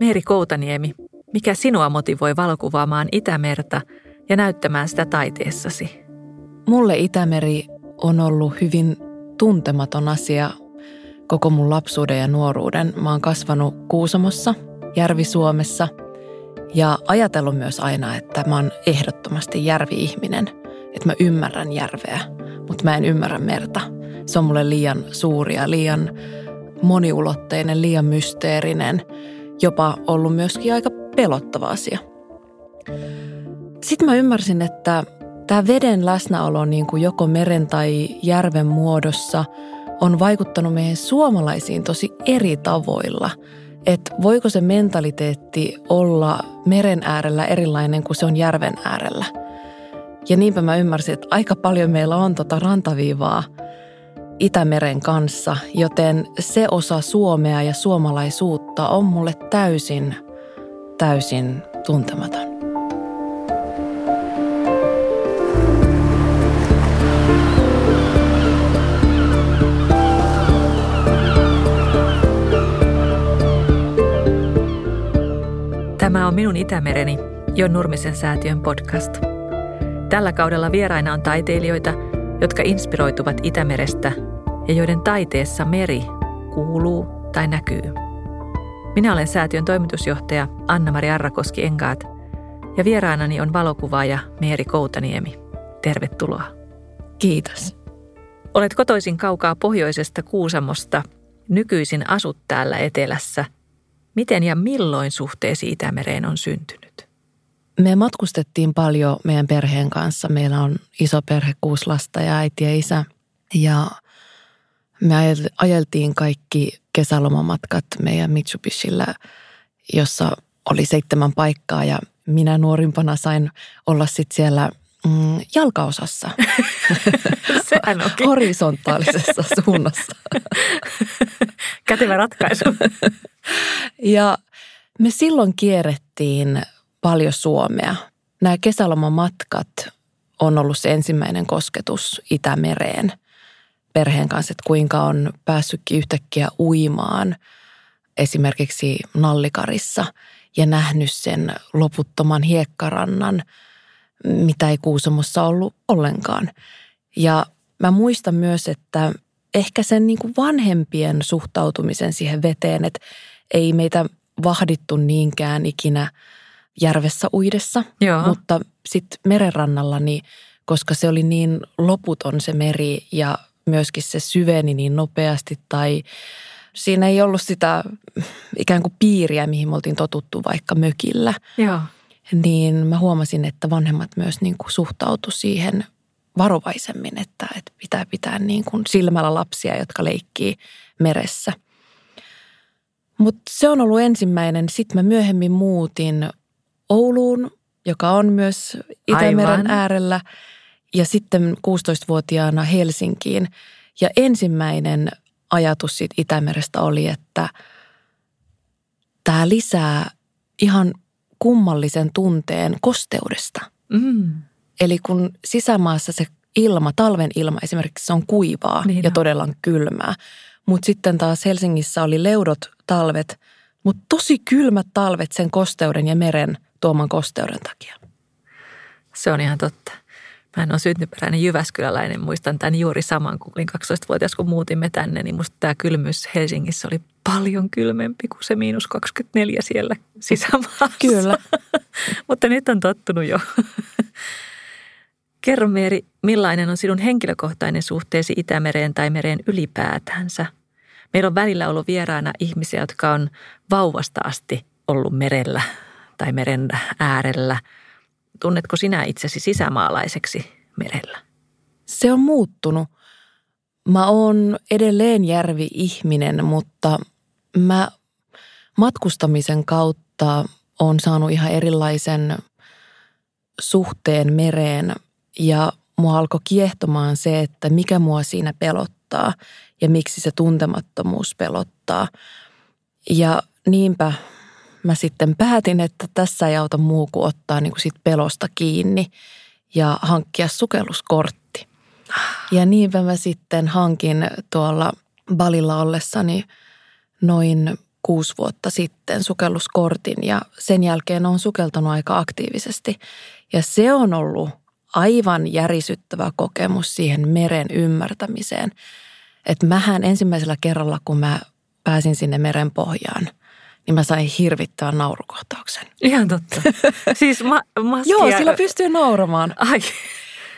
Meeri Koutaniemi, mikä sinua motivoi valokuvaamaan Itämerta ja näyttämään sitä taiteessasi? Mulle Itämeri on ollut hyvin tuntematon asia koko mun lapsuuden ja nuoruuden. Mä oon kasvanut Kuusamossa, Järvi-Suomessa ja ajatellut myös aina, että mä oon ehdottomasti järvi-ihminen. Että mä ymmärrän järveä, mutta mä en ymmärrä merta. Se on mulle liian suuri ja liian moniulotteinen, liian mysteerinen, jopa ollut myöskin aika pelottava asia. Sitten mä ymmärsin, että tämä veden läsnäolo niin kuin joko meren tai järven muodossa on vaikuttanut meihin suomalaisiin tosi eri tavoilla. Että voiko se mentaliteetti olla meren äärellä erilainen kuin se on järven äärellä. Ja niinpä mä ymmärsin, että aika paljon meillä on tota rantaviivaa Itämeren kanssa, joten se osa Suomea ja suomalaisuutta on mulle täysin, täysin tuntematon. Tämä on Minun Itämereni, Jon Nurmisen säätiön podcast. Tällä kaudella vieraina on taiteilijoita, jotka inspiroituvat Itämerestä ja joiden taiteessa meri kuuluu tai näkyy. Minä olen säätiön toimitusjohtaja Anna-Mari Arrakoski Engaat ja vieraanani on valokuvaaja Meeri Koutaniemi. Tervetuloa. Kiitos. Olet kotoisin kaukaa pohjoisesta Kuusamosta. Nykyisin asut täällä etelässä – Miten ja milloin suhteesi Itämereen on syntynyt? Me matkustettiin paljon meidän perheen kanssa. Meillä on iso perhe, kuusi lasta ja äiti ja isä. Ja me ajeltiin kaikki kesälomamatkat meidän Mitsubishillä, jossa oli seitsemän paikkaa ja minä nuorimpana sain olla sitten siellä mm, jalkaosassa. Sehän onkin. Horisontaalisessa suunnassa. Kätevä ratkaisu. ja me silloin kierrettiin paljon Suomea. Nämä kesälomamatkat on ollut se ensimmäinen kosketus Itämereen perheen kanssa, että kuinka on päässytkin yhtäkkiä uimaan esimerkiksi Nallikarissa ja nähnyt sen loputtoman hiekkarannan, mitä ei Kuusamossa ollut ollenkaan. Ja mä muistan myös, että ehkä sen niin kuin vanhempien suhtautumisen siihen veteen, että ei meitä vahdittu niinkään ikinä järvessä uidessa, Joo. mutta sitten merenrannalla, niin, koska se oli niin loputon se meri ja myöskin se syveni niin nopeasti tai siinä ei ollut sitä ikään kuin piiriä, mihin me oltiin totuttu vaikka mökillä. Joo. Niin mä huomasin, että vanhemmat myös niin kuin suhtautu siihen varovaisemmin, että, että pitää pitää niin kuin silmällä lapsia, jotka leikkii meressä. Mutta se on ollut ensimmäinen. Sitten mä myöhemmin muutin Ouluun, joka on myös Itämeren Aivan. äärellä. Ja sitten 16-vuotiaana Helsinkiin. Ja ensimmäinen ajatus siitä Itämerestä oli, että tämä lisää ihan kummallisen tunteen kosteudesta. Mm. Eli kun sisämaassa se ilma, talven ilma esimerkiksi se on kuivaa niin ja todella kylmää. Mutta sitten taas Helsingissä oli leudot talvet, mutta tosi kylmät talvet sen kosteuden ja meren tuoman kosteuden takia. Se on ihan totta. Mä en ole syntyperäinen Jyväskyläläinen, muistan tämän juuri saman, kun olin 12-vuotias, kun muutimme tänne, niin musta tämä kylmyys Helsingissä oli paljon kylmempi kuin se miinus 24 siellä sisämaassa. Kyllä. Mutta nyt on tottunut jo. Kerro Meeri, millainen on sinun henkilökohtainen suhteesi Itämereen tai mereen ylipäätänsä? Meillä on välillä ollut vieraana ihmisiä, jotka on vauvasta asti ollut merellä tai meren äärellä. Tunnetko sinä itsesi sisämaalaiseksi merellä? Se on muuttunut. Mä oon edelleen järvi-ihminen, mutta mä matkustamisen kautta on saanut ihan erilaisen suhteen mereen – ja mua alkoi kiehtomaan se, että mikä mua siinä pelottaa ja miksi se tuntemattomuus pelottaa. Ja niinpä mä sitten päätin, että tässä ei auta muu kuin ottaa niin kuin sit pelosta kiinni ja hankkia sukelluskortti. Ja niinpä mä sitten hankin tuolla Balilla ollessani noin kuusi vuotta sitten sukelluskortin ja sen jälkeen on sukeltanut aika aktiivisesti. Ja se on ollut aivan järisyttävä kokemus siihen meren ymmärtämiseen. Että mähän ensimmäisellä kerralla, kun mä pääsin sinne meren pohjaan, niin mä sain hirvittävän naurukohtauksen. Ihan totta. Siis ma- maskia... Joo, sillä pystyy nauramaan. Ai.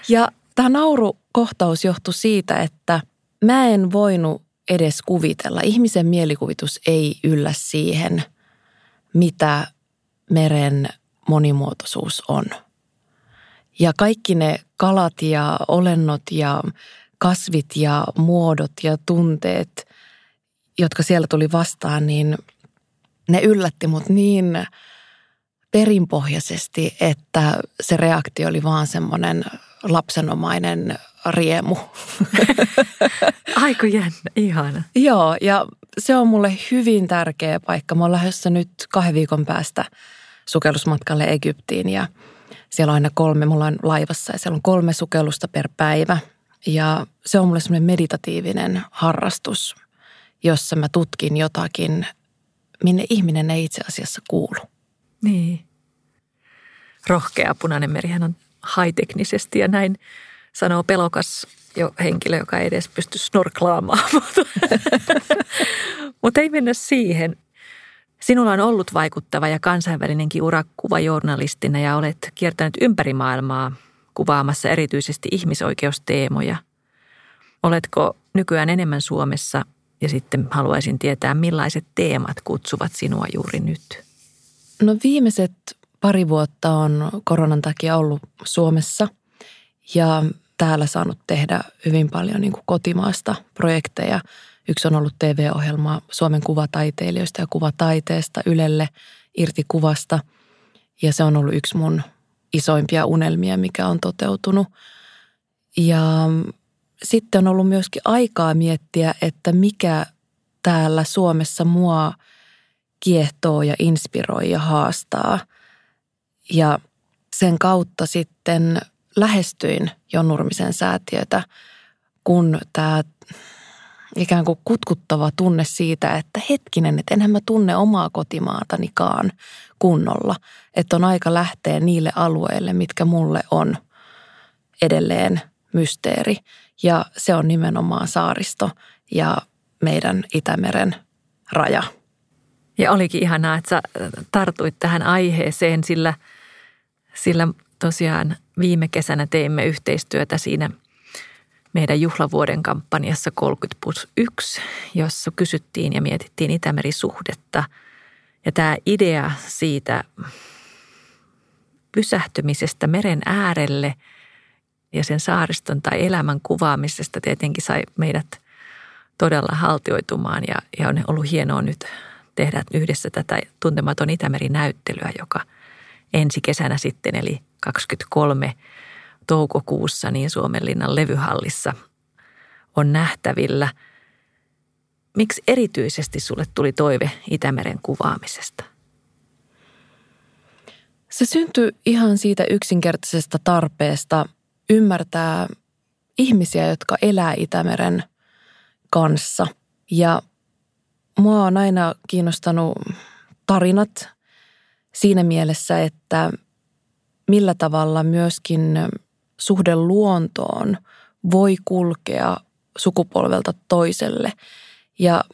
Ja tämä naurukohtaus johtui siitä, että mä en voinut edes kuvitella. Ihmisen mielikuvitus ei yllä siihen, mitä meren monimuotoisuus on. Ja kaikki ne kalat ja olennot ja kasvit ja muodot ja tunteet, jotka siellä tuli vastaan, niin ne yllätti mut niin perinpohjaisesti, että se reaktio oli vaan semmoinen lapsenomainen riemu. Aiku jännä, ihana. Joo, ja se on mulle hyvin tärkeä paikka. Mä oon lähdössä nyt kahden viikon päästä sukellusmatkalle Egyptiin ja siellä on aina kolme, mulla on laivassa ja siellä on kolme sukellusta per päivä. Ja se on mulle semmoinen meditatiivinen harrastus, jossa mä tutkin jotakin, minne ihminen ei itse asiassa kuulu. Niin. Rohkea punainen merihän on haiteknisesti ja näin sanoo pelokas jo henkilö, joka ei edes pysty snorklaamaan. Mutta ei mennä siihen. Sinulla on ollut vaikuttava ja kansainvälinenkin ura kuvajournalistina ja olet kiertänyt ympäri maailmaa kuvaamassa erityisesti ihmisoikeusteemoja. Oletko nykyään enemmän Suomessa ja sitten haluaisin tietää, millaiset teemat kutsuvat sinua juuri nyt? No viimeiset pari vuotta on koronan takia ollut Suomessa ja täällä saanut tehdä hyvin paljon niin kuin kotimaasta projekteja. Yksi on ollut TV-ohjelma Suomen kuvataiteilijoista ja kuvataiteesta Ylelle irti kuvasta. Ja se on ollut yksi mun isoimpia unelmia, mikä on toteutunut. Ja sitten on ollut myöskin aikaa miettiä, että mikä täällä Suomessa mua kiehtoo ja inspiroi ja haastaa. Ja sen kautta sitten lähestyin Jon Nurmisen säätiötä, kun tämä ikään kuin kutkuttava tunne siitä, että hetkinen, että enhän mä tunne omaa kotimaatanikaan kunnolla. Että on aika lähteä niille alueille, mitkä mulle on edelleen mysteeri. Ja se on nimenomaan saaristo ja meidän Itämeren raja. Ja olikin ihanaa, että sä tartuit tähän aiheeseen, sillä, sillä tosiaan viime kesänä teimme yhteistyötä siinä meidän juhlavuoden kampanjassa 30 plus 1, jossa kysyttiin ja mietittiin Itämeri-suhdetta. Ja tämä idea siitä pysähtymisestä meren äärelle ja sen saariston tai elämän kuvaamisesta tietenkin sai meidät todella haltioitumaan ja, ja on ollut hienoa nyt tehdä yhdessä tätä Tuntematon Itämeri-näyttelyä, joka ensi kesänä sitten eli 23 toukokuussa niin Suomenlinnan levyhallissa on nähtävillä. Miksi erityisesti sulle tuli toive Itämeren kuvaamisesta? Se syntyi ihan siitä yksinkertaisesta tarpeesta ymmärtää ihmisiä, jotka elää Itämeren kanssa. Ja mua on aina kiinnostanut tarinat siinä mielessä, että millä tavalla myöskin suhde luontoon voi kulkea sukupolvelta toiselle. Ja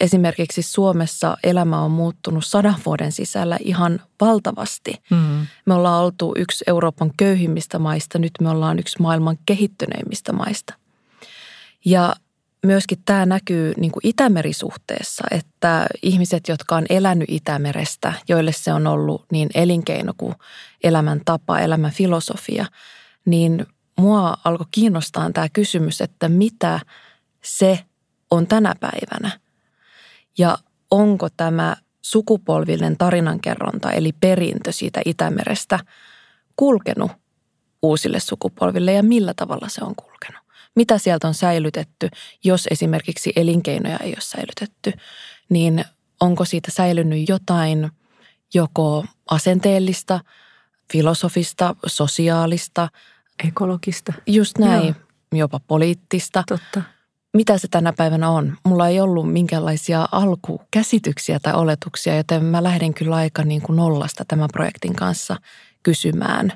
esimerkiksi Suomessa elämä on muuttunut sadan vuoden sisällä ihan valtavasti. Mm. Me ollaan oltu yksi Euroopan köyhimmistä maista, nyt me ollaan yksi maailman kehittyneimmistä maista. Ja myöskin tämä näkyy niin kuin Itämerisuhteessa, että ihmiset, jotka on elänyt Itämerestä, joille se on ollut niin elinkeino kuin elämäntapa, elämän filosofia, niin mua alkoi kiinnostaa tämä kysymys, että mitä se on tänä päivänä. Ja onko tämä sukupolvillinen tarinankerronta, eli perintö siitä Itämerestä, kulkenut uusille sukupolville ja millä tavalla se on kulkenut mitä sieltä on säilytetty, jos esimerkiksi elinkeinoja ei ole säilytetty, niin onko siitä säilynyt jotain joko asenteellista, filosofista, sosiaalista, ekologista. Just näin, Joo. jopa poliittista. Totta. Mitä se tänä päivänä on. Mulla ei ollut minkäänlaisia alkukäsityksiä tai oletuksia, joten mä lähdin kyllä aika niin kuin nollasta tämän projektin kanssa kysymään,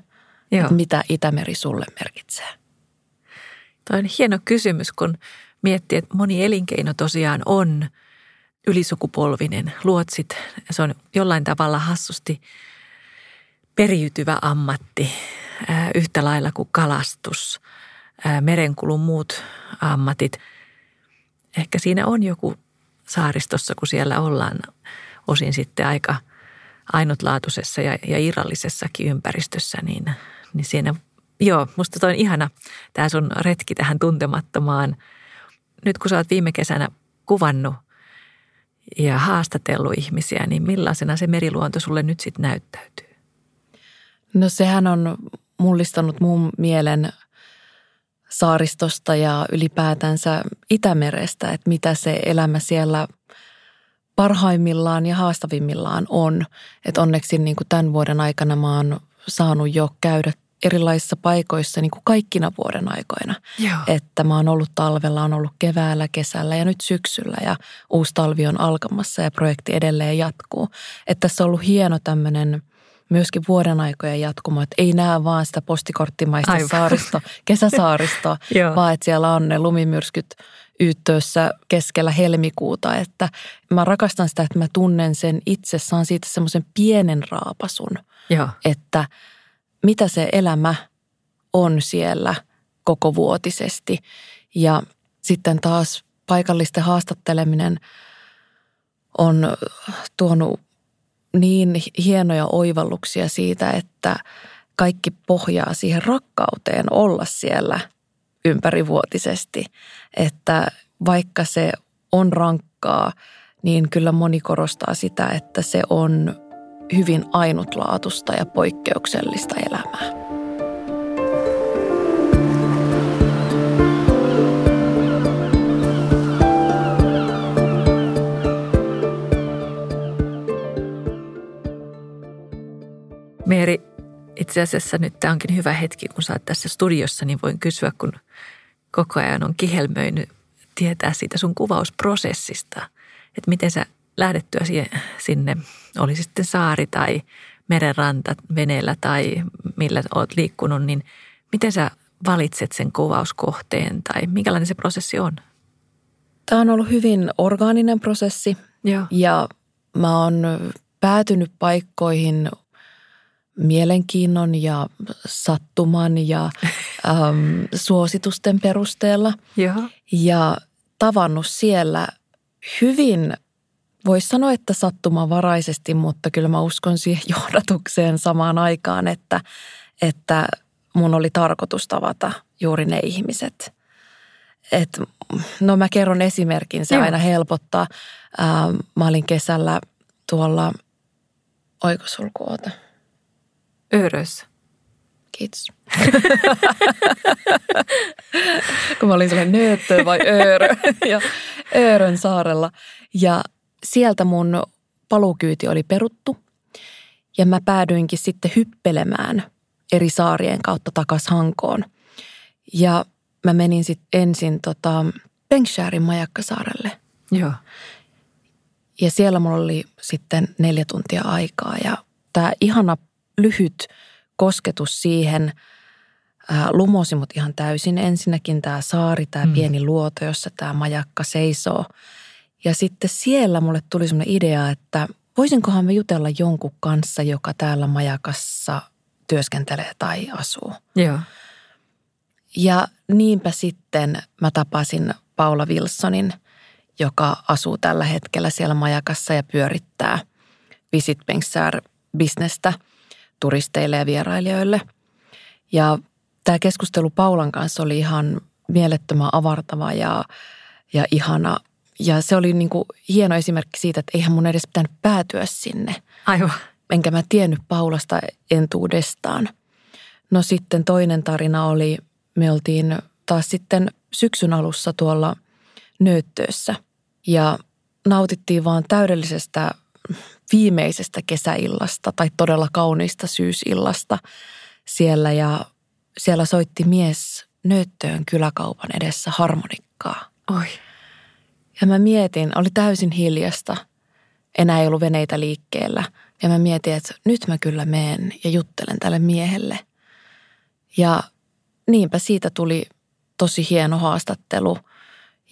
että mitä Itämeri sulle merkitsee. Tämä on hieno kysymys, kun miettii, että moni elinkeino tosiaan on ylisukupolvinen. Luotsit, se on jollain tavalla hassusti periytyvä ammatti yhtä lailla kuin kalastus, merenkulun muut ammatit. Ehkä siinä on joku saaristossa, kun siellä ollaan osin sitten aika ainutlaatuisessa ja, ja irrallisessakin ympäristössä, niin, niin siinä, joo, musta toi on ihana tämä sun retki tähän tuntemattomaan. Nyt kun sä oot viime kesänä kuvannut ja haastatellut ihmisiä, niin millaisena se meriluonto sulle nyt sitten näyttäytyy? No sehän on mullistanut mun mielen saaristosta ja ylipäätänsä Itämerestä, että mitä se elämä siellä parhaimmillaan ja haastavimmillaan on. Että onneksi niin kuin tämän vuoden aikana mä oon saanut jo käydä erilaisissa paikoissa niin kuin kaikkina vuoden aikoina. Joo. Että mä oon ollut talvella, on ollut keväällä, kesällä ja nyt syksyllä ja uusi talvi on alkamassa ja projekti edelleen jatkuu. Että tässä on ollut hieno tämmöinen – myöskin vuoden aikojen jatkuma, että ei näe vaan sitä postikorttimaista Aivan. saaristo, kesäsaaristoa, vaan että siellä on ne lumimyrskyt yyttöössä keskellä helmikuuta, että mä rakastan sitä, että mä tunnen sen itse, saan siitä semmoisen pienen raapasun, Joo. että mitä se elämä on siellä koko vuotisesti. Ja sitten taas paikallisten haastatteleminen on tuonut niin hienoja oivalluksia siitä, että kaikki pohjaa siihen rakkauteen olla siellä ympärivuotisesti. Että vaikka se on rankkaa, niin kyllä moni korostaa sitä, että se on hyvin ainutlaatusta ja poikkeuksellista elämää. Itse asiassa nyt tämä onkin hyvä hetki, kun sä oot tässä studiossa, niin voin kysyä, kun koko ajan on kihelmöinyt tietää siitä sun kuvausprosessista, että miten sä lähdettyä sinne, oli sitten saari tai merenranta veneellä tai millä oot liikkunut, niin miten sä valitset sen kuvauskohteen tai minkälainen se prosessi on? Tämä on ollut hyvin orgaaninen prosessi Joo. ja mä oon päätynyt paikkoihin mielenkiinnon ja sattuman ja äm, suositusten perusteella. Joo. Ja tavannut siellä hyvin, voisi sanoa, että sattumanvaraisesti, mutta kyllä mä uskon siihen johdatukseen samaan aikaan, että, että mun oli tarkoitus tavata juuri ne ihmiset. Et, no mä kerron esimerkin, se Joo. aina helpottaa. Ähm, mä olin kesällä tuolla, oikosulku, oota – Örössä. Kiitos. Kun mä olin sellainen nööttö vai öörö ja Öörön saarella. Ja sieltä mun palukyyti oli peruttu ja mä päädyinkin sitten hyppelemään eri saarien kautta takas Hankoon. Ja mä menin sitten ensin tota Penksharin majakkasaarelle. Joo. Ja siellä mulla oli sitten neljä tuntia aikaa ja tämä ihana lyhyt kosketus siihen ää, lumosi mut ihan täysin. Ensinnäkin tämä saari, tämä mm. pieni luoto, jossa tämä majakka seisoo. Ja sitten siellä mulle tuli semmoinen idea, että voisinkohan me jutella jonkun kanssa, joka täällä majakassa työskentelee tai asuu. Joo. Ja niinpä sitten mä tapasin Paula Wilsonin, joka asuu tällä hetkellä siellä majakassa ja pyörittää Visit Banksar-bisnestä – turisteille ja vierailijoille. Ja tämä keskustelu Paulan kanssa oli ihan mielettömän avartava ja, ja ihana. Ja se oli niin kuin hieno esimerkki siitä, että eihän mun edes pitänyt päätyä sinne. Aivan. Enkä mä tiennyt Paulasta entuudestaan. No sitten toinen tarina oli, me oltiin taas sitten syksyn alussa tuolla Nööttöössä ja nautittiin vaan täydellisestä viimeisestä kesäillasta tai todella kauniista syysillasta siellä ja siellä soitti mies nööttöön kyläkaupan edessä harmonikkaa. Oi. Ja mä mietin, oli täysin hiljasta. Enää ei ollut veneitä liikkeellä. Ja mä mietin, että nyt mä kyllä menen ja juttelen tälle miehelle. Ja niinpä siitä tuli tosi hieno haastattelu.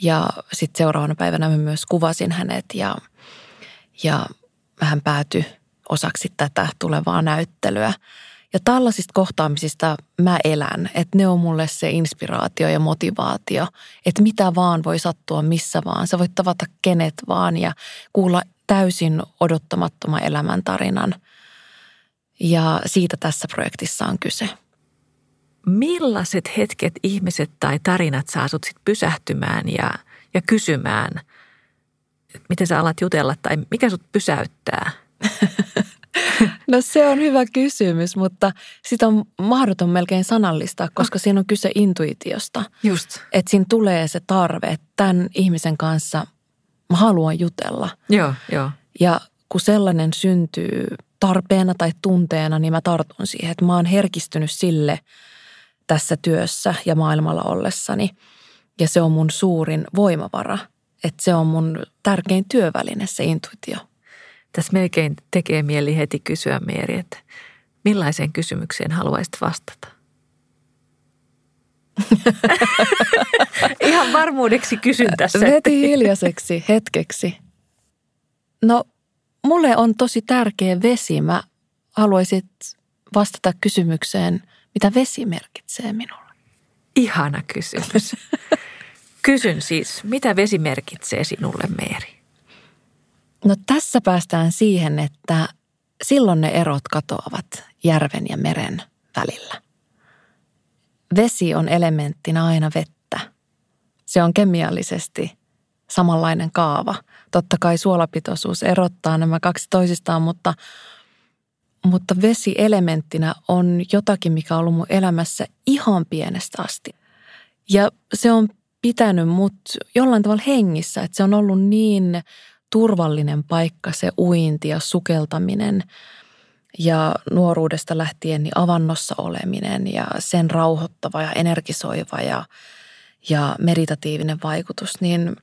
Ja sitten seuraavana päivänä mä myös kuvasin hänet ja, ja hän päätyi osaksi tätä tulevaa näyttelyä. Ja tällaisista kohtaamisista mä elän, että ne on mulle se inspiraatio ja motivaatio, että mitä vaan voi sattua missä vaan. Sä voit tavata kenet vaan ja kuulla täysin odottamattoman elämäntarinan. Ja siitä tässä projektissa on kyse. Millaiset hetket, ihmiset tai tarinat saa sut sit pysähtymään ja, ja kysymään, että miten sä alat jutella tai mikä sut pysäyttää? No se on hyvä kysymys, mutta sitä on mahdoton melkein sanallistaa, koska siinä on kyse intuitiosta. Just. Että siinä tulee se tarve, että tämän ihmisen kanssa mä haluan jutella. Joo, joo. Ja kun sellainen syntyy tarpeena tai tunteena, niin mä tartun siihen, että mä oon herkistynyt sille tässä työssä ja maailmalla ollessani. Ja se on mun suurin voimavara, että se on mun tärkein työväline, se intuitio. Tässä melkein tekee mieli heti kysyä Meeri, että millaiseen kysymykseen haluaisit vastata? Ihan varmuudeksi kysyn tässä. Veti hiljaiseksi hetkeksi. No, mulle on tosi tärkeä vesi. Mä haluaisit vastata kysymykseen, mitä vesi merkitsee minulle. Ihana kysymys. Kysyn siis, mitä vesi merkitsee sinulle, Meeri? No tässä päästään siihen, että silloin ne erot katoavat järven ja meren välillä. Vesi on elementtinä aina vettä. Se on kemiallisesti samanlainen kaava. Totta kai suolapitoisuus erottaa nämä kaksi toisistaan, mutta, mutta vesi elementtinä on jotakin, mikä on ollut mun elämässä ihan pienestä asti. Ja se on pitänyt mut jollain tavalla hengissä, että se on ollut niin turvallinen paikka se uinti ja sukeltaminen ja nuoruudesta lähtien niin avannossa oleminen ja sen rauhoittava ja energisoiva ja, ja meditatiivinen vaikutus, niin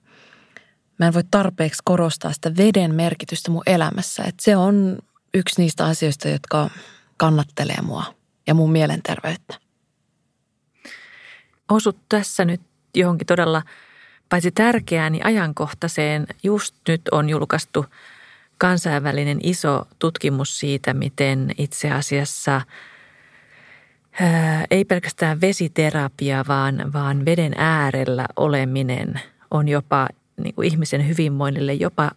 mä en voi tarpeeksi korostaa sitä veden merkitystä mun elämässä. Että se on yksi niistä asioista, jotka kannattelee mua ja mun mielenterveyttä. Osut tässä nyt johonkin todella – paitsi tärkeään, niin ajankohtaiseen. Just nyt on julkaistu kansainvälinen iso tutkimus siitä, miten itse asiassa ää, ei pelkästään vesiterapia, vaan, vaan veden äärellä oleminen on jopa niin kuin ihmisen hyvinvoinnille jopa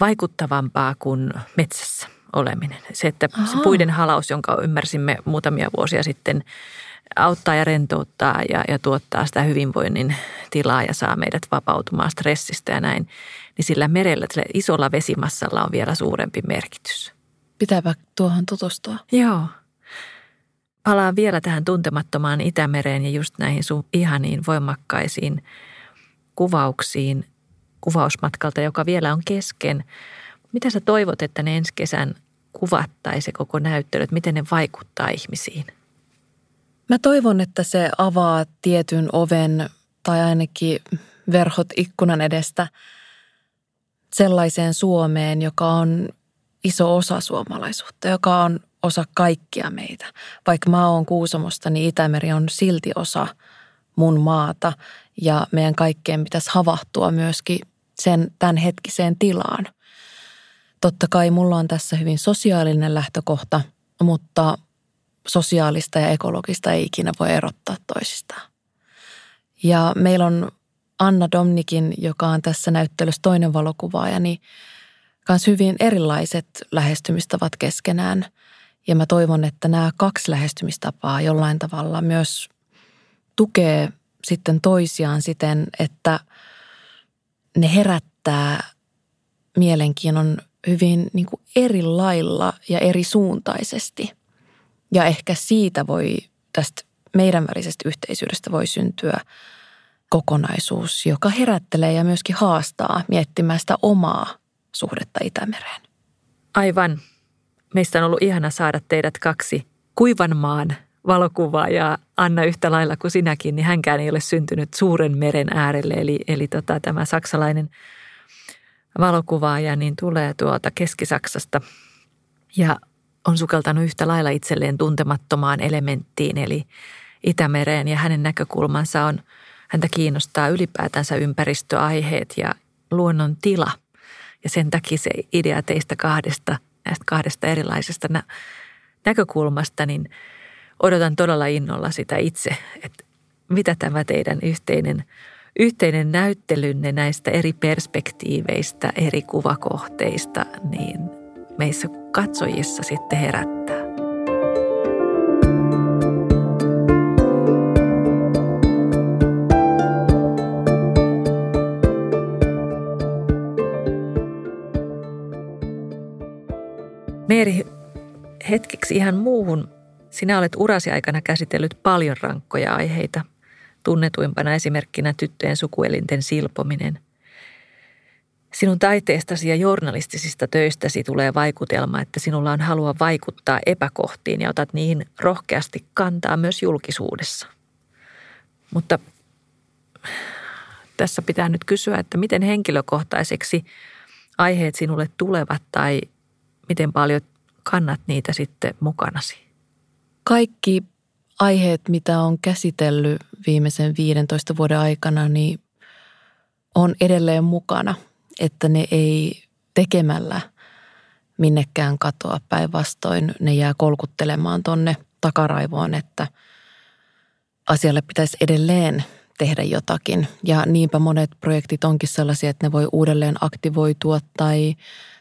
vaikuttavampaa kuin metsässä oleminen. Se, että se puiden halaus, jonka ymmärsimme muutamia vuosia sitten – auttaa ja rentouttaa ja, ja tuottaa sitä hyvinvoinnin tilaa ja saa meidät vapautumaan stressistä ja näin, niin sillä merellä, sillä isolla vesimassalla on vielä suurempi merkitys. Pitääpä tuohon tutustua. Joo. Palaan vielä tähän tuntemattomaan Itämereen ja just näihin sun ihaniin voimakkaisiin kuvauksiin kuvausmatkalta, joka vielä on kesken. Mitä sä toivot, että ne ensi kesän kuvat tai se koko näyttely, että miten ne vaikuttaa ihmisiin – Mä toivon, että se avaa tietyn oven tai ainakin verhot ikkunan edestä sellaiseen Suomeen, joka on iso osa suomalaisuutta, joka on osa kaikkia meitä. Vaikka mä oon Kuusamosta, niin Itämeri on silti osa mun maata ja meidän kaikkeen pitäisi havahtua myöskin sen tämän hetkiseen tilaan. Totta kai mulla on tässä hyvin sosiaalinen lähtökohta, mutta sosiaalista ja ekologista ei ikinä voi erottaa toisistaan. Ja meillä on Anna Domnikin, joka on tässä näyttelyssä toinen valokuvaaja, niin myös hyvin erilaiset lähestymistavat keskenään. Ja mä toivon, että nämä kaksi lähestymistapaa jollain tavalla myös tukee sitten toisiaan siten, että ne herättää mielenkiinnon hyvin niin kuin eri lailla ja eri suuntaisesti – ja ehkä siitä voi, tästä meidän välisestä yhteisyydestä voi syntyä kokonaisuus, joka herättelee ja myöskin haastaa miettimään sitä omaa suhdetta Itämereen. Aivan. Meistä on ollut ihana saada teidät kaksi kuivan maan valokuvaaja Anna yhtä lailla kuin sinäkin, niin hänkään ei ole syntynyt suuren meren äärelle. Eli, eli tota, tämä saksalainen valokuvaaja niin tulee tuolta Keski-Saksasta ja on sukeltanut yhtä lailla itselleen tuntemattomaan elementtiin, eli Itämereen. Ja hänen näkökulmansa on, häntä kiinnostaa ylipäätänsä ympäristöaiheet ja luonnon tila. Ja sen takia se idea teistä kahdesta, näistä kahdesta erilaisesta nä- näkökulmasta, niin odotan todella innolla sitä itse, että mitä tämä teidän yhteinen, yhteinen näyttelynne näistä eri perspektiiveistä, eri kuvakohteista, niin meissä katsojissa sitten herättää. Meeri, hetkeksi ihan muuhun. Sinä olet urasi aikana käsitellyt paljon rankkoja aiheita, tunnetuimpana esimerkkinä tyttöjen sukuelinten silpominen. Sinun taiteestasi ja journalistisista töistäsi tulee vaikutelma, että sinulla on halua vaikuttaa epäkohtiin ja otat niihin rohkeasti kantaa myös julkisuudessa. Mutta tässä pitää nyt kysyä, että miten henkilökohtaiseksi aiheet sinulle tulevat tai miten paljon kannat niitä sitten mukanasi? Kaikki aiheet, mitä on käsitellyt viimeisen 15 vuoden aikana, niin on edelleen mukana, että ne ei tekemällä minnekään katoa. Päinvastoin ne jää kolkuttelemaan tonne takaraivoon, että asialle pitäisi edelleen tehdä jotakin. Ja niinpä monet projektit onkin sellaisia, että ne voi uudelleen aktivoitua tai,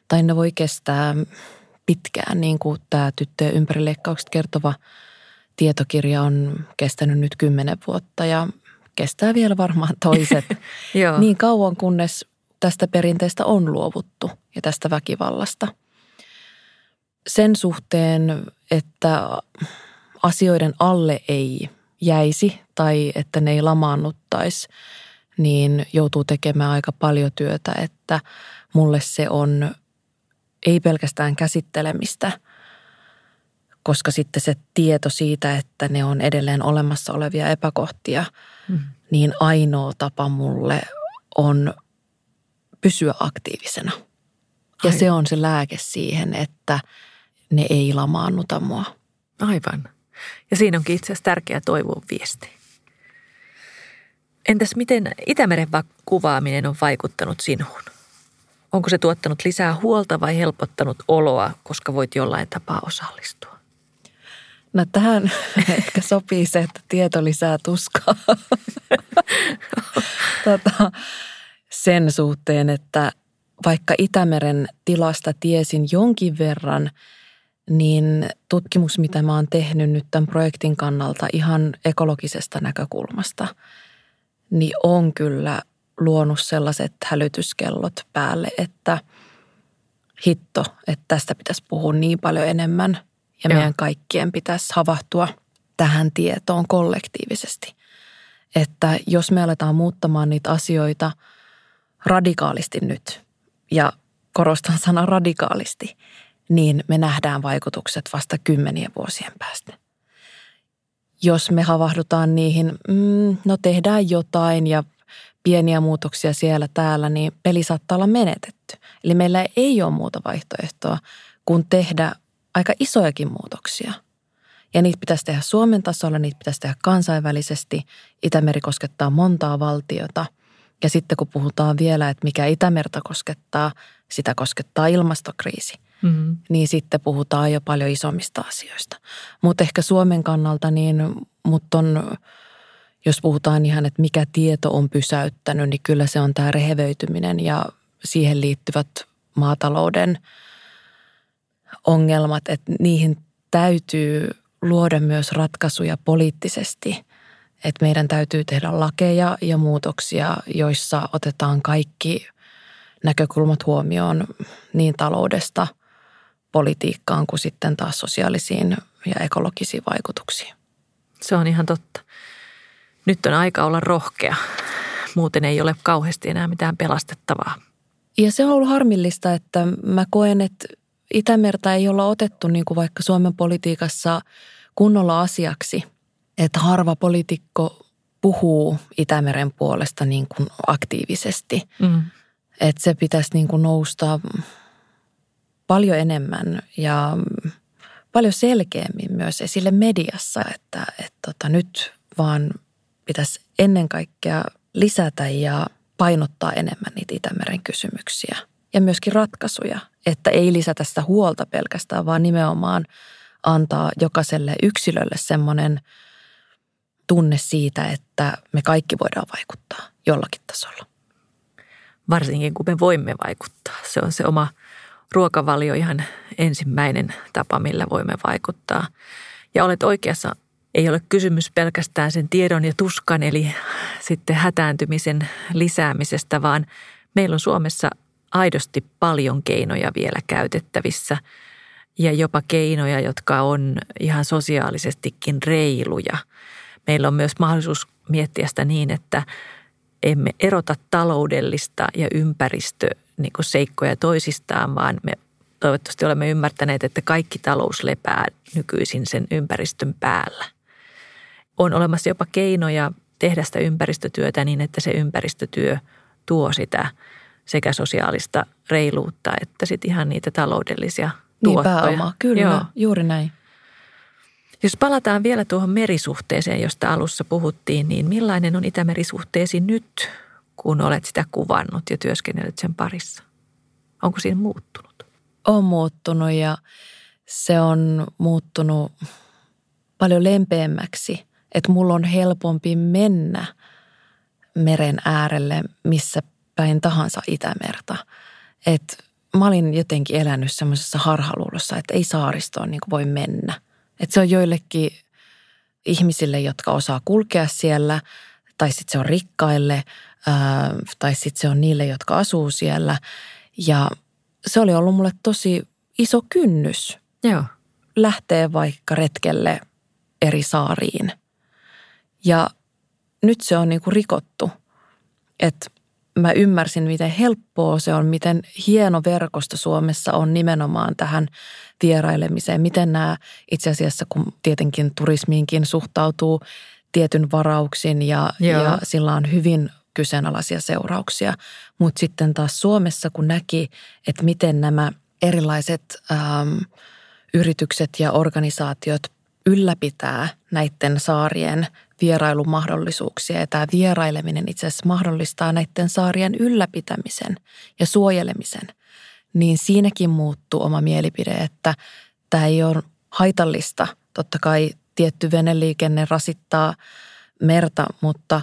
tai ne voi kestää pitkään, niin kuin tämä tyttöjen ympärileikkaukset kertova tietokirja on kestänyt nyt kymmenen vuotta ja kestää vielä varmaan toiset niin kauan, kunnes tästä perinteestä on luovuttu ja tästä väkivallasta. Sen suhteen, että asioiden alle ei jäisi tai että ne ei lamaannuttaisi, niin joutuu tekemään aika paljon työtä, että mulle se on ei pelkästään käsittelemistä, koska sitten se tieto siitä, että ne on edelleen olemassa olevia epäkohtia, mm. niin ainoa tapa mulle on pysyä aktiivisena. Ja Aivan. se on se lääke siihen, että ne ei lamaannuta mua. Aivan. Ja siinä onkin itse asiassa tärkeä toivon viesti. Entäs miten Itämeren kuvaaminen on vaikuttanut sinuun? Onko se tuottanut lisää huolta vai helpottanut oloa, koska voit jollain tapaa osallistua? No tähän ehkä sopii se, että tieto lisää tuskaa. tota, sen suhteen, että vaikka Itämeren tilasta tiesin jonkin verran, niin tutkimus, mitä mä oon tehnyt nyt tämän projektin kannalta ihan ekologisesta näkökulmasta, niin on kyllä luonut sellaiset hälytyskellot päälle, että hitto, että tästä pitäisi puhua niin paljon enemmän ja Joo. meidän kaikkien pitäisi havahtua tähän tietoon kollektiivisesti. Että jos me aletaan muuttamaan niitä asioita radikaalisti nyt, ja korostan sana radikaalisti, niin me nähdään vaikutukset vasta kymmenien vuosien päästä. Jos me havahdutaan niihin, mm, no tehdään jotain ja pieniä muutoksia siellä täällä, niin peli saattaa olla menetetty. Eli meillä ei ole muuta vaihtoehtoa kuin tehdä aika isojakin muutoksia. Ja niitä pitäisi tehdä Suomen tasolla, niitä pitäisi tehdä kansainvälisesti. Itämeri koskettaa montaa valtiota. Ja sitten kun puhutaan vielä, että mikä Itämerta koskettaa, sitä koskettaa ilmastokriisi. Mm-hmm. Niin sitten puhutaan jo paljon isommista asioista. Mutta ehkä Suomen kannalta niin mut on jos puhutaan ihan, että mikä tieto on pysäyttänyt, niin kyllä se on tämä rehevöityminen ja siihen liittyvät maatalouden ongelmat, että niihin täytyy luoda myös ratkaisuja poliittisesti. Että meidän täytyy tehdä lakeja ja muutoksia, joissa otetaan kaikki näkökulmat huomioon niin taloudesta politiikkaan kuin sitten taas sosiaalisiin ja ekologisiin vaikutuksiin. Se on ihan totta nyt on aika olla rohkea. Muuten ei ole kauheasti enää mitään pelastettavaa. Ja se on ollut harmillista, että mä koen, että Itämerta ei olla otettu niin kuin vaikka Suomen politiikassa kunnolla asiaksi, että harva poliitikko puhuu Itämeren puolesta niin kuin aktiivisesti. Mm. Että se pitäisi niin kuin nousta paljon enemmän ja paljon selkeämmin myös esille mediassa, että, että tota, nyt vaan pitäisi ennen kaikkea lisätä ja painottaa enemmän niitä Itämeren kysymyksiä ja myöskin ratkaisuja, että ei lisätä sitä huolta pelkästään, vaan nimenomaan antaa jokaiselle yksilölle semmoinen tunne siitä, että me kaikki voidaan vaikuttaa jollakin tasolla. Varsinkin kun me voimme vaikuttaa. Se on se oma ruokavalio ihan ensimmäinen tapa, millä voimme vaikuttaa. Ja olet oikeassa, ei ole kysymys pelkästään sen tiedon ja tuskan, eli sitten hätääntymisen lisäämisestä, vaan meillä on Suomessa aidosti paljon keinoja vielä käytettävissä ja jopa keinoja, jotka on ihan sosiaalisestikin reiluja. Meillä on myös mahdollisuus miettiä sitä niin, että emme erota taloudellista ja ympäristö niin seikkoja toisistaan, vaan me toivottavasti olemme ymmärtäneet, että kaikki talous lepää nykyisin sen ympäristön päällä. On olemassa jopa keinoja tehdä sitä ympäristötyötä niin, että se ympäristötyö tuo sitä sekä sosiaalista reiluutta että sitten ihan niitä taloudellisia niin, tuottoja. Niin pääoma, kyllä, Joo. juuri näin. Jos palataan vielä tuohon merisuhteeseen, josta alussa puhuttiin, niin millainen on Itämerisuhteesi nyt, kun olet sitä kuvannut ja työskennellyt sen parissa? Onko siinä muuttunut? On muuttunut ja se on muuttunut paljon lempeämmäksi, että mulla on helpompi mennä meren äärelle missä päin tahansa Itämerta. Että mä olin jotenkin elänyt semmoisessa harhaluulossa, että ei saaristoon niin voi mennä. Että se on joillekin ihmisille, jotka osaa kulkea siellä, tai sitten se on rikkaille, ää, tai sitten se on niille, jotka asuu siellä. Ja se oli ollut mulle tosi iso kynnys Joo. lähteä vaikka retkelle eri saariin. Ja nyt se on niin kuin rikottu. Että mä ymmärsin, miten helppoa se on, miten hieno verkosto Suomessa on nimenomaan tähän vierailemiseen. Miten nämä itse asiassa, kun tietenkin turismiinkin suhtautuu tietyn varauksin ja, ja sillä on hyvin kyseenalaisia seurauksia. Mutta sitten taas Suomessa, kun näki, että miten nämä erilaiset ähm, yritykset ja organisaatiot ylläpitää näiden saarien vierailumahdollisuuksia. Ja tämä vieraileminen itse asiassa mahdollistaa näiden saarien ylläpitämisen ja suojelemisen. Niin siinäkin muuttuu oma mielipide, että tämä ei ole haitallista. Totta kai tietty veneliikenne rasittaa merta, mutta,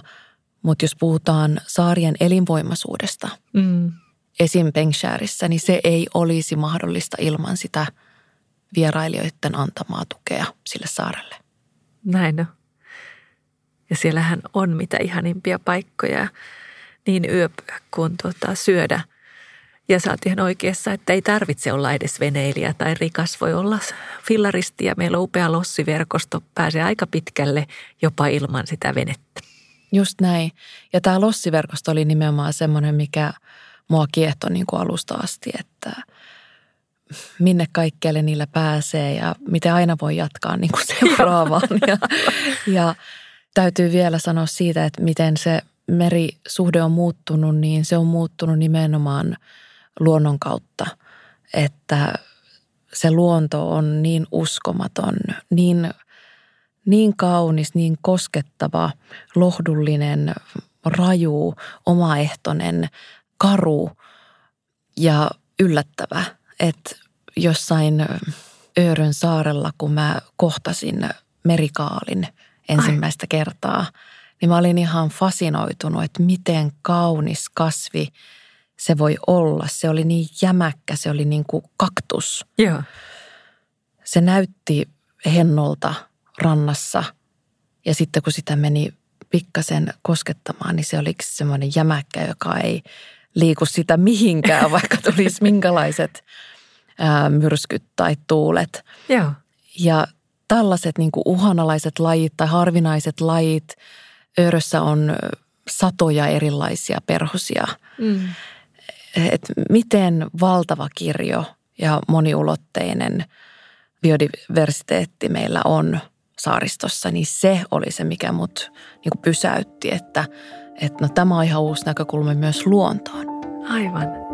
mutta jos puhutaan saarien elinvoimaisuudesta, mm. esim. Pengshärissä, niin se ei olisi mahdollista ilman sitä vierailijoiden antamaa tukea sille saarelle. Näin on. Ja siellähän on mitä ihanimpia paikkoja niin yöpyä kuin tuota, syödä. Ja sä oot ihan oikeassa, että ei tarvitse olla edes veneilijä tai rikas. Voi olla fillaristi ja meillä on upea lossiverkosto. Pääsee aika pitkälle jopa ilman sitä venettä. Just näin. Ja tämä lossiverkosto oli nimenomaan semmoinen, mikä mua kiehtoi niin kuin alusta asti, että minne kaikkialle niillä pääsee ja miten aina voi jatkaa niin kuin seuraavaan. ja, ja täytyy vielä sanoa siitä, että miten se merisuhde on muuttunut, niin se on muuttunut nimenomaan luonnon kautta, että se luonto on niin uskomaton, niin, niin kaunis, niin koskettava, lohdullinen, raju, omaehtoinen, karu ja yllättävä, että jossain Öörön saarella, kun mä kohtasin merikaalin – ensimmäistä Ai. kertaa, niin mä olin ihan fasinoitunut, että miten kaunis kasvi se voi olla. Se oli niin jämäkkä, se oli niin kuin kaktus. Joo. Se näytti hennolta rannassa ja sitten kun sitä meni pikkasen koskettamaan, niin se oli semmoinen jämäkkä, joka ei liiku sitä mihinkään, vaikka tulisi minkälaiset ää, myrskyt tai tuulet. Joo. Ja tällaiset niin kuin uhanalaiset lajit tai harvinaiset lajit, Öörössä on satoja erilaisia perhosia. Mm. Et miten valtava kirjo ja moniulotteinen biodiversiteetti meillä on saaristossa, niin se oli se, mikä mut niin kuin pysäytti, että, että no, tämä on ihan uusi näkökulma myös luontoon. Aivan.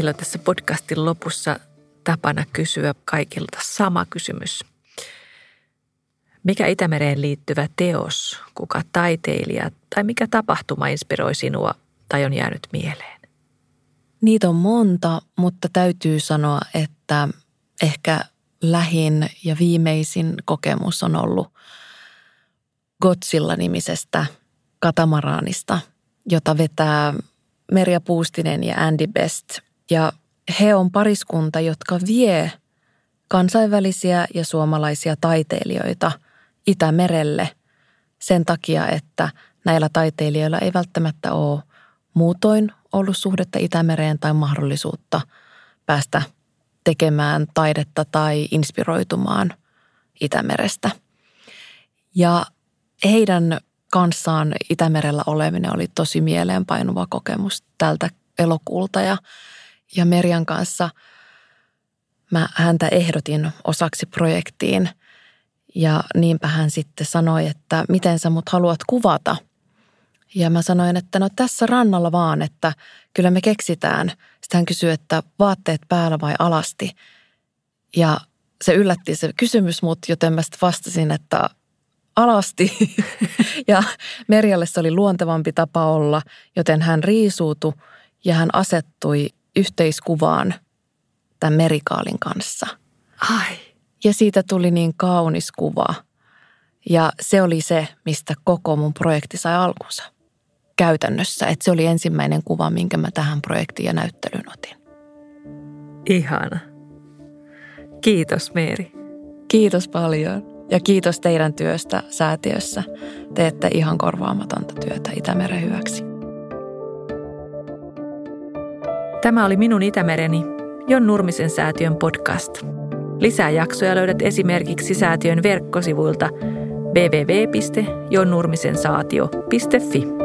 Meillä on tässä podcastin lopussa tapana kysyä kaikilta sama kysymys. Mikä Itämereen liittyvä teos, kuka taiteilija tai mikä tapahtuma inspiroi sinua tai on jäänyt mieleen? Niitä on monta, mutta täytyy sanoa, että ehkä lähin ja viimeisin kokemus on ollut Godzilla-nimisestä katamaraanista, jota vetää Merja Puustinen ja Andy Best – ja he on pariskunta, jotka vie kansainvälisiä ja suomalaisia taiteilijoita Itämerelle sen takia, että näillä taiteilijoilla ei välttämättä ole muutoin ollut suhdetta Itämereen tai mahdollisuutta päästä tekemään taidetta tai inspiroitumaan Itämerestä. Ja heidän kanssaan Itämerellä oleminen oli tosi mieleenpainuva kokemus tältä elokuulta ja ja Merjan kanssa mä häntä ehdotin osaksi projektiin ja niinpä hän sitten sanoi, että miten sä mut haluat kuvata. Ja mä sanoin, että no tässä rannalla vaan, että kyllä me keksitään. Sitten hän kysyi, että vaatteet päällä vai alasti. Ja se yllätti se kysymys mut, joten mä sitten vastasin, että alasti. ja Merjalle se oli luontevampi tapa olla, joten hän riisuutui ja hän asettui yhteiskuvaan tämän merikaalin kanssa. Ai. Ja siitä tuli niin kaunis kuva. Ja se oli se, mistä koko mun projekti sai alkunsa käytännössä. Että se oli ensimmäinen kuva, minkä mä tähän projektiin ja näyttelyyn otin. Ihana. Kiitos Meeri. Kiitos paljon. Ja kiitos teidän työstä säätiössä. Teette ihan korvaamatonta työtä Itämeren hyväksi. Tämä oli Minun Itämereni, Jon Nurmisen säätiön podcast. Lisää jaksoja löydät esimerkiksi säätiön verkkosivuilta www.jonnurmisensaatio.fi.